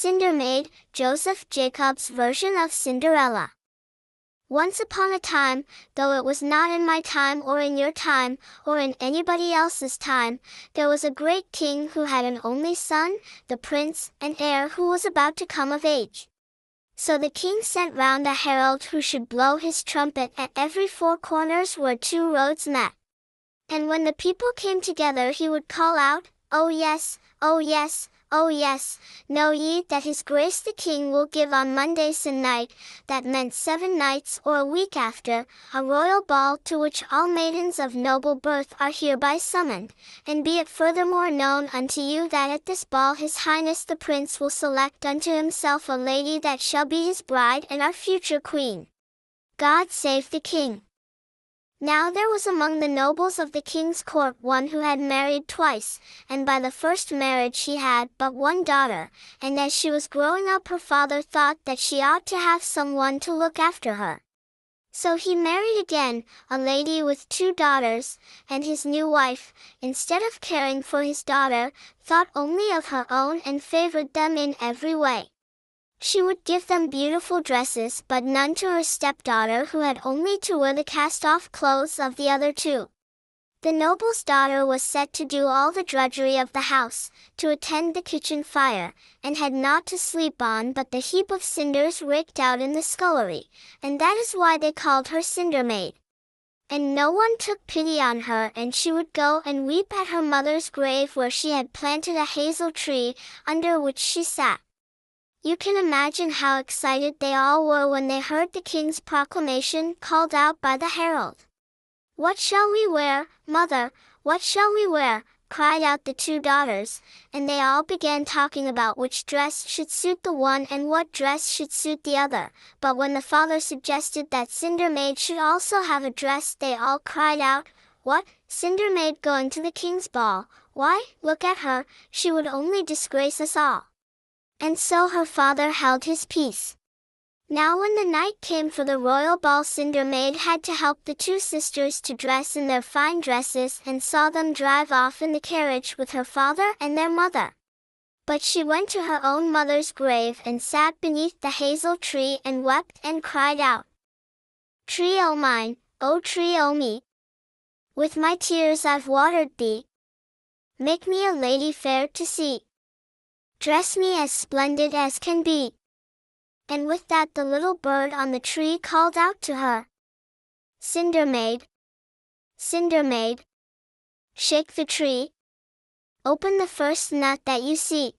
Cinder Maid, Joseph Jacobs' version of Cinderella. Once upon a time, though it was not in my time or in your time, or in anybody else's time, there was a great king who had an only son, the prince and heir who was about to come of age. So the king sent round a herald who should blow his trumpet at every four corners where two roads met. And when the people came together he would call out, Oh yes, oh yes, Oh yes, know ye that his grace the king will give on Monday se'nnight, that meant seven nights or a week after, a royal ball to which all maidens of noble birth are hereby summoned, and be it furthermore known unto you that at this ball his highness the prince will select unto himself a lady that shall be his bride and our future queen. God save the king. Now there was among the nobles of the king's court one who had married twice, and by the first marriage she had but one daughter, and as she was growing up her father thought that she ought to have some one to look after her. So he married again, a lady with two daughters, and his new wife, instead of caring for his daughter, thought only of her own and favored them in every way. She would give them beautiful dresses but none to her stepdaughter who had only to wear the cast-off clothes of the other two. The noble's daughter was set to do all the drudgery of the house, to attend the kitchen fire, and had not to sleep on but the heap of cinders raked out in the scullery, and that is why they called her Cinder Maid. And no one took pity on her and she would go and weep at her mother's grave where she had planted a hazel tree, under which she sat. You can imagine how excited they all were when they heard the king's proclamation called out by the herald. What shall we wear, mother, what shall we wear? cried out the two daughters, and they all began talking about which dress should suit the one and what dress should suit the other. But when the father suggested that Cinder Maid should also have a dress, they all cried out, What, Cinder Maid going to the king's ball? Why, look at her, she would only disgrace us all. And so her father held his peace. Now when the night came for the royal ball Cinder Maid had to help the two sisters to dress in their fine dresses and saw them drive off in the carriage with her father and their mother. But she went to her own mother's grave and sat beneath the hazel tree and wept and cried out. Tree o' mine, O tree o' me! With my tears I've watered thee. Make me a lady fair to see. Dress me as splendid as can be. And with that the little bird on the tree called out to her. Cinder Maid. Cinder Maid. Shake the tree. Open the first nut that you see.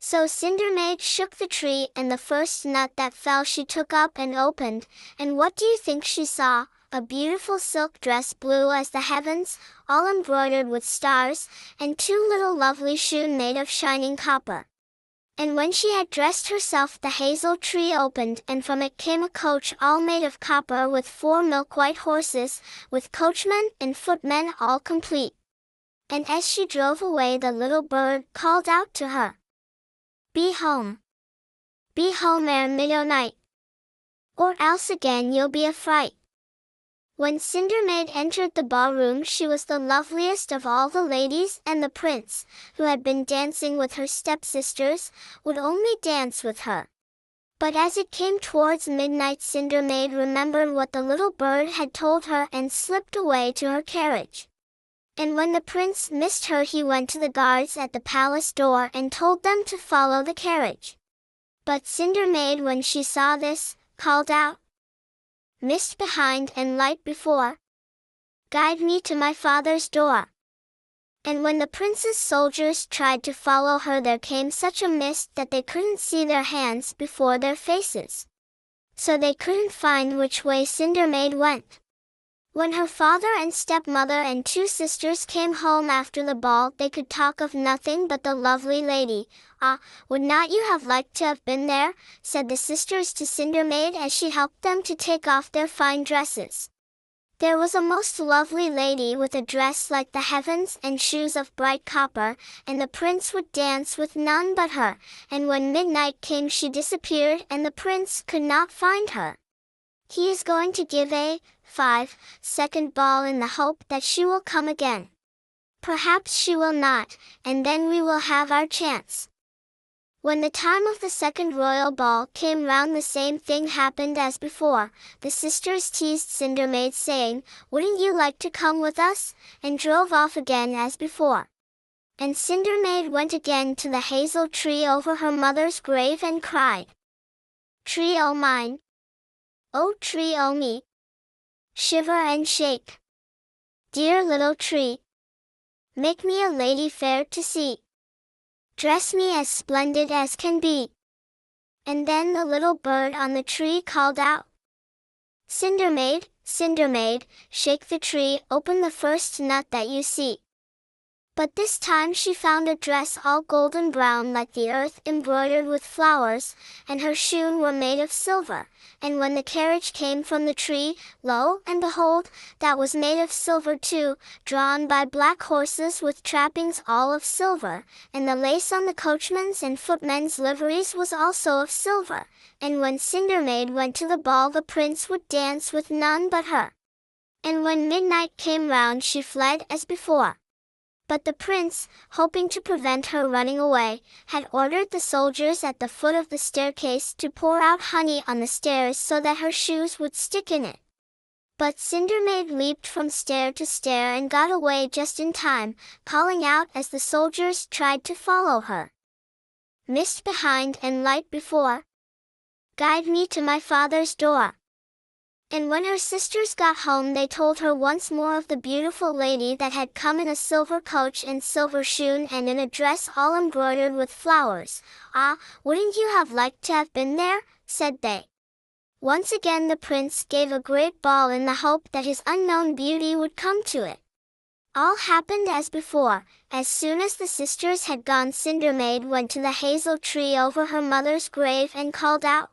So Cinder Maid shook the tree and the first nut that fell she took up and opened, and what do you think she saw? A beautiful silk dress blue as the heavens, all embroidered with stars, and two little lovely shoes made of shining copper. And when she had dressed herself the hazel tree opened and from it came a coach all made of copper with four milk-white horses, with coachmen and footmen all complete. And as she drove away the little bird called out to her. Be home. Be home ere midnight. Or else again you'll be a fright. When Cindermaid entered the ballroom she was the loveliest of all the ladies and the prince, who had been dancing with her stepsisters, would only dance with her. But as it came towards midnight Cindermaid remembered what the little bird had told her and slipped away to her carriage. And when the prince missed her he went to the guards at the palace door and told them to follow the carriage. But Cindermaid when she saw this, called out, mist behind and light before. Guide me to my father's door. And when the prince's soldiers tried to follow her there came such a mist that they couldn't see their hands before their faces. So they couldn't find which way Cindermaid went. When her father and stepmother and two sisters came home after the ball they could talk of nothing but the lovely lady. Ah, would not you have liked to have been there? said the sisters to Cindermaid as she helped them to take off their fine dresses. There was a most lovely lady with a dress like the heavens and shoes of bright copper, and the prince would dance with none but her, and when midnight came she disappeared and the prince could not find her. He is going to give a 5. Second ball in the hope that she will come again. Perhaps she will not, and then we will have our chance. When the time of the second royal ball came round the same thing happened as before. The sisters teased Cindermaid saying, Wouldn't you like to come with us? and drove off again as before. And Cindermaid went again to the hazel tree over her mother's grave and cried, Tree o' mine! O tree o' me! Shiver and shake! Dear little tree! Make me a lady fair to see! Dress me as splendid as can be. And then the little bird on the tree called out. Cindermaid, Cindermaid, shake the tree, open the first nut that you see. But this time she found a dress all golden brown like the earth embroidered with flowers, and her shoon were made of silver. And when the carriage came from the tree, lo, and behold, that was made of silver too, drawn by black horses with trappings all of silver, and the lace on the coachmen's and footmen's liveries was also of silver. And when Cindermaid went to the ball the prince would dance with none but her. And when midnight came round she fled as before. But the prince, hoping to prevent her running away, had ordered the soldiers at the foot of the staircase to pour out honey on the stairs so that her shoes would stick in it. But Cindermaid leaped from stair to stair and got away just in time, calling out as the soldiers tried to follow her. Mist behind and light before. Guide me to my father's door. And when her sisters got home they told her once more of the beautiful lady that had come in a silver coach and silver shoon and in a dress all embroidered with flowers. Ah, wouldn't you have liked to have been there? said they. Once again the prince gave a great ball in the hope that his unknown beauty would come to it. All happened as before. As soon as the sisters had gone Cindermaid went to the hazel tree over her mother's grave and called out,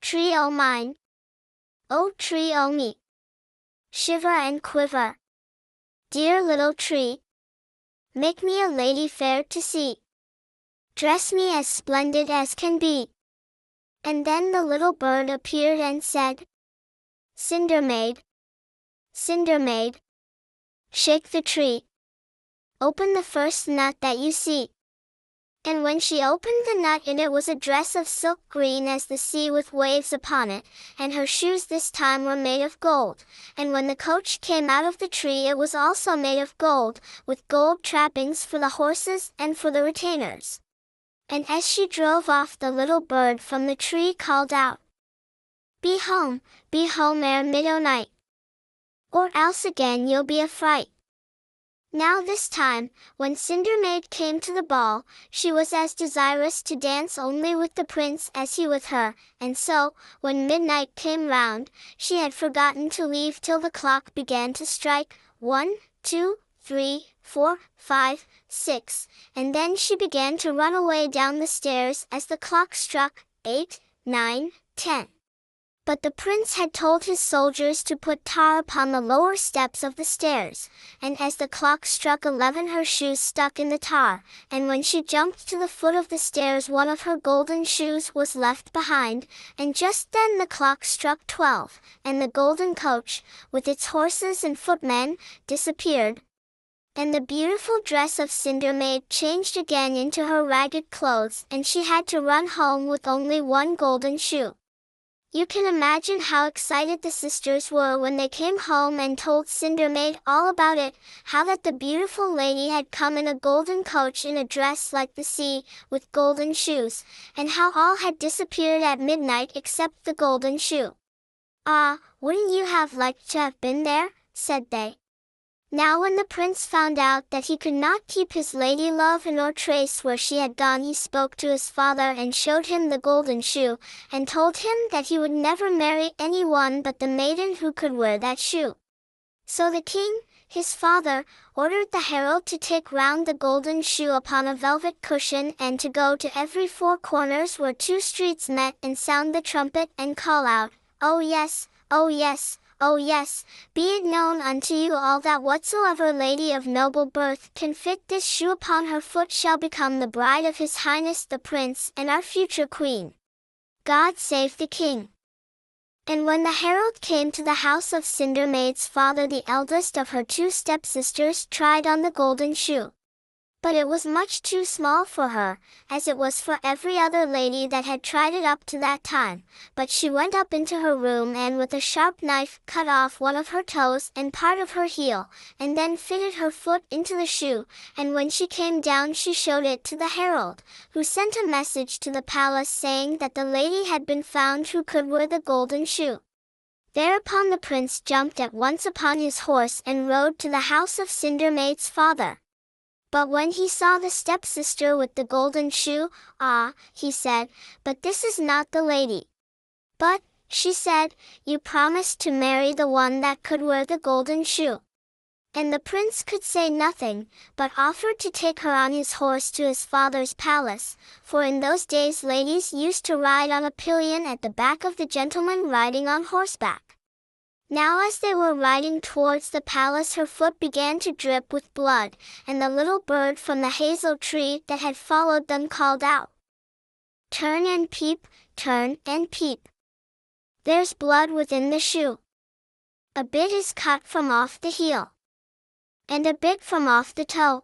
Tree o' mine, O tree o me! Shiver and quiver. Dear little tree! Make me a lady fair to see. Dress me as splendid as can be. And then the little bird appeared and said, Cinder maid! Cindermaid, Cindermaid, shake the tree. Open the first nut that you see. And when she opened the nut in it was a dress of silk green as the sea with waves upon it, and her shoes this time were made of gold. And when the coach came out of the tree it was also made of gold, with gold trappings for the horses and for the retainers. And as she drove off the little bird from the tree called out, Be home, be home ere middle night, Or else again you'll be a fright. Now this time, when Cindermaid came to the ball, she was as desirous to dance only with the prince as he with her, and so, when midnight came round, she had forgotten to leave till the clock began to strike, one, two, three, four, five, six, and then she began to run away down the stairs as the clock struck, eight, nine, ten. But the prince had told his soldiers to put tar upon the lower steps of the stairs, and as the clock struck eleven her shoes stuck in the tar, and when she jumped to the foot of the stairs one of her golden shoes was left behind, and just then the clock struck twelve, and the golden coach, with its horses and footmen, disappeared. And the beautiful dress of Cindermaid changed again into her ragged clothes, and she had to run home with only one golden shoe. You can imagine how excited the sisters were when they came home and told Cindermaid all about it, how that the beautiful lady had come in a golden coach in a dress like the sea, with golden shoes, and how all had disappeared at midnight except the golden shoe. Ah, wouldn't you have liked to have been there? said they. Now when the prince found out that he could not keep his lady love nor trace where she had gone he spoke to his father and showed him the golden shoe, and told him that he would never marry any one but the maiden who could wear that shoe. So the king, his father, ordered the herald to take round the golden shoe upon a velvet cushion and to go to every four corners where two streets met and sound the trumpet and call out, Oh yes, oh yes, O yes, be it known unto you all that whatsoever lady of noble birth can fit this shoe upon her foot shall become the bride of his highness the prince and our future queen. God save the king. And when the herald came to the house of Cindermaid's father the eldest of her two stepsisters tried on the golden shoe. But it was much too small for her, as it was for every other lady that had tried it up to that time. But she went up into her room and with a sharp knife cut off one of her toes and part of her heel, and then fitted her foot into the shoe, and when she came down she showed it to the herald, who sent a message to the palace saying that the lady had been found who could wear the golden shoe. Thereupon the prince jumped at once upon his horse and rode to the house of Cindermaid's father. But when he saw the stepsister with the golden shoe, ah, he said, but this is not the lady. But, she said, you promised to marry the one that could wear the golden shoe. And the prince could say nothing, but offered to take her on his horse to his father's palace, for in those days ladies used to ride on a pillion at the back of the gentleman riding on horseback. Now as they were riding towards the palace her foot began to drip with blood, and the little bird from the hazel tree that had followed them called out. Turn and peep, turn and peep. There's blood within the shoe. A bit is cut from off the heel. And a bit from off the toe.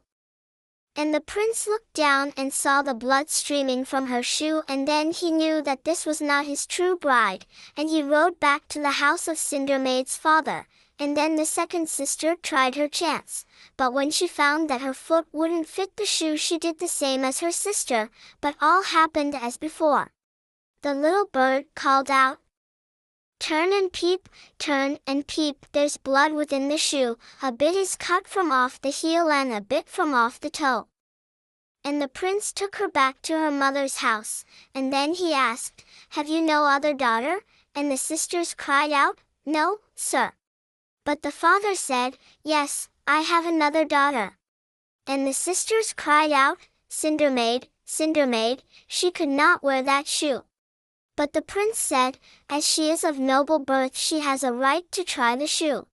And the prince looked down and saw the blood streaming from her shoe and then he knew that this was not his true bride, and he rode back to the house of Cindermaid's father, and then the second sister tried her chance, but when she found that her foot wouldn't fit the shoe she did the same as her sister, but all happened as before. The little bird called out, Turn and peep, turn and peep, there's blood within the shoe, a bit is cut from off the heel and a bit from off the toe. And the prince took her back to her mother's house, and then he asked, Have you no other daughter? And the sisters cried out, No, sir. But the father said, Yes, I have another daughter. And the sisters cried out, Cindermaid, Cindermaid, she could not wear that shoe. But the prince said, As she is of noble birth she has a right to try the shoe.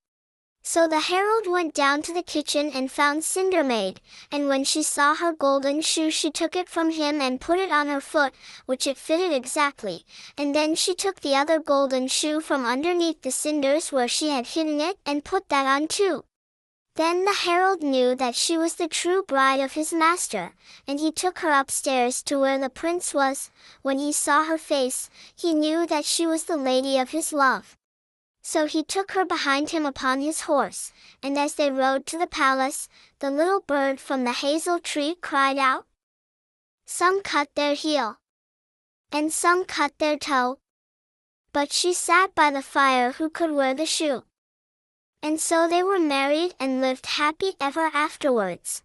So the herald went down to the kitchen and found Cindermaid, and when she saw her golden shoe she took it from him and put it on her foot, which it fitted exactly, and then she took the other golden shoe from underneath the cinders where she had hidden it and put that on too. Then the herald knew that she was the true bride of his master, and he took her upstairs to where the prince was. When he saw her face, he knew that she was the lady of his love. So he took her behind him upon his horse, and as they rode to the palace, the little bird from the hazel tree cried out. Some cut their heel, and some cut their toe. But she sat by the fire who could wear the shoe. And so they were married and lived happy ever afterwards.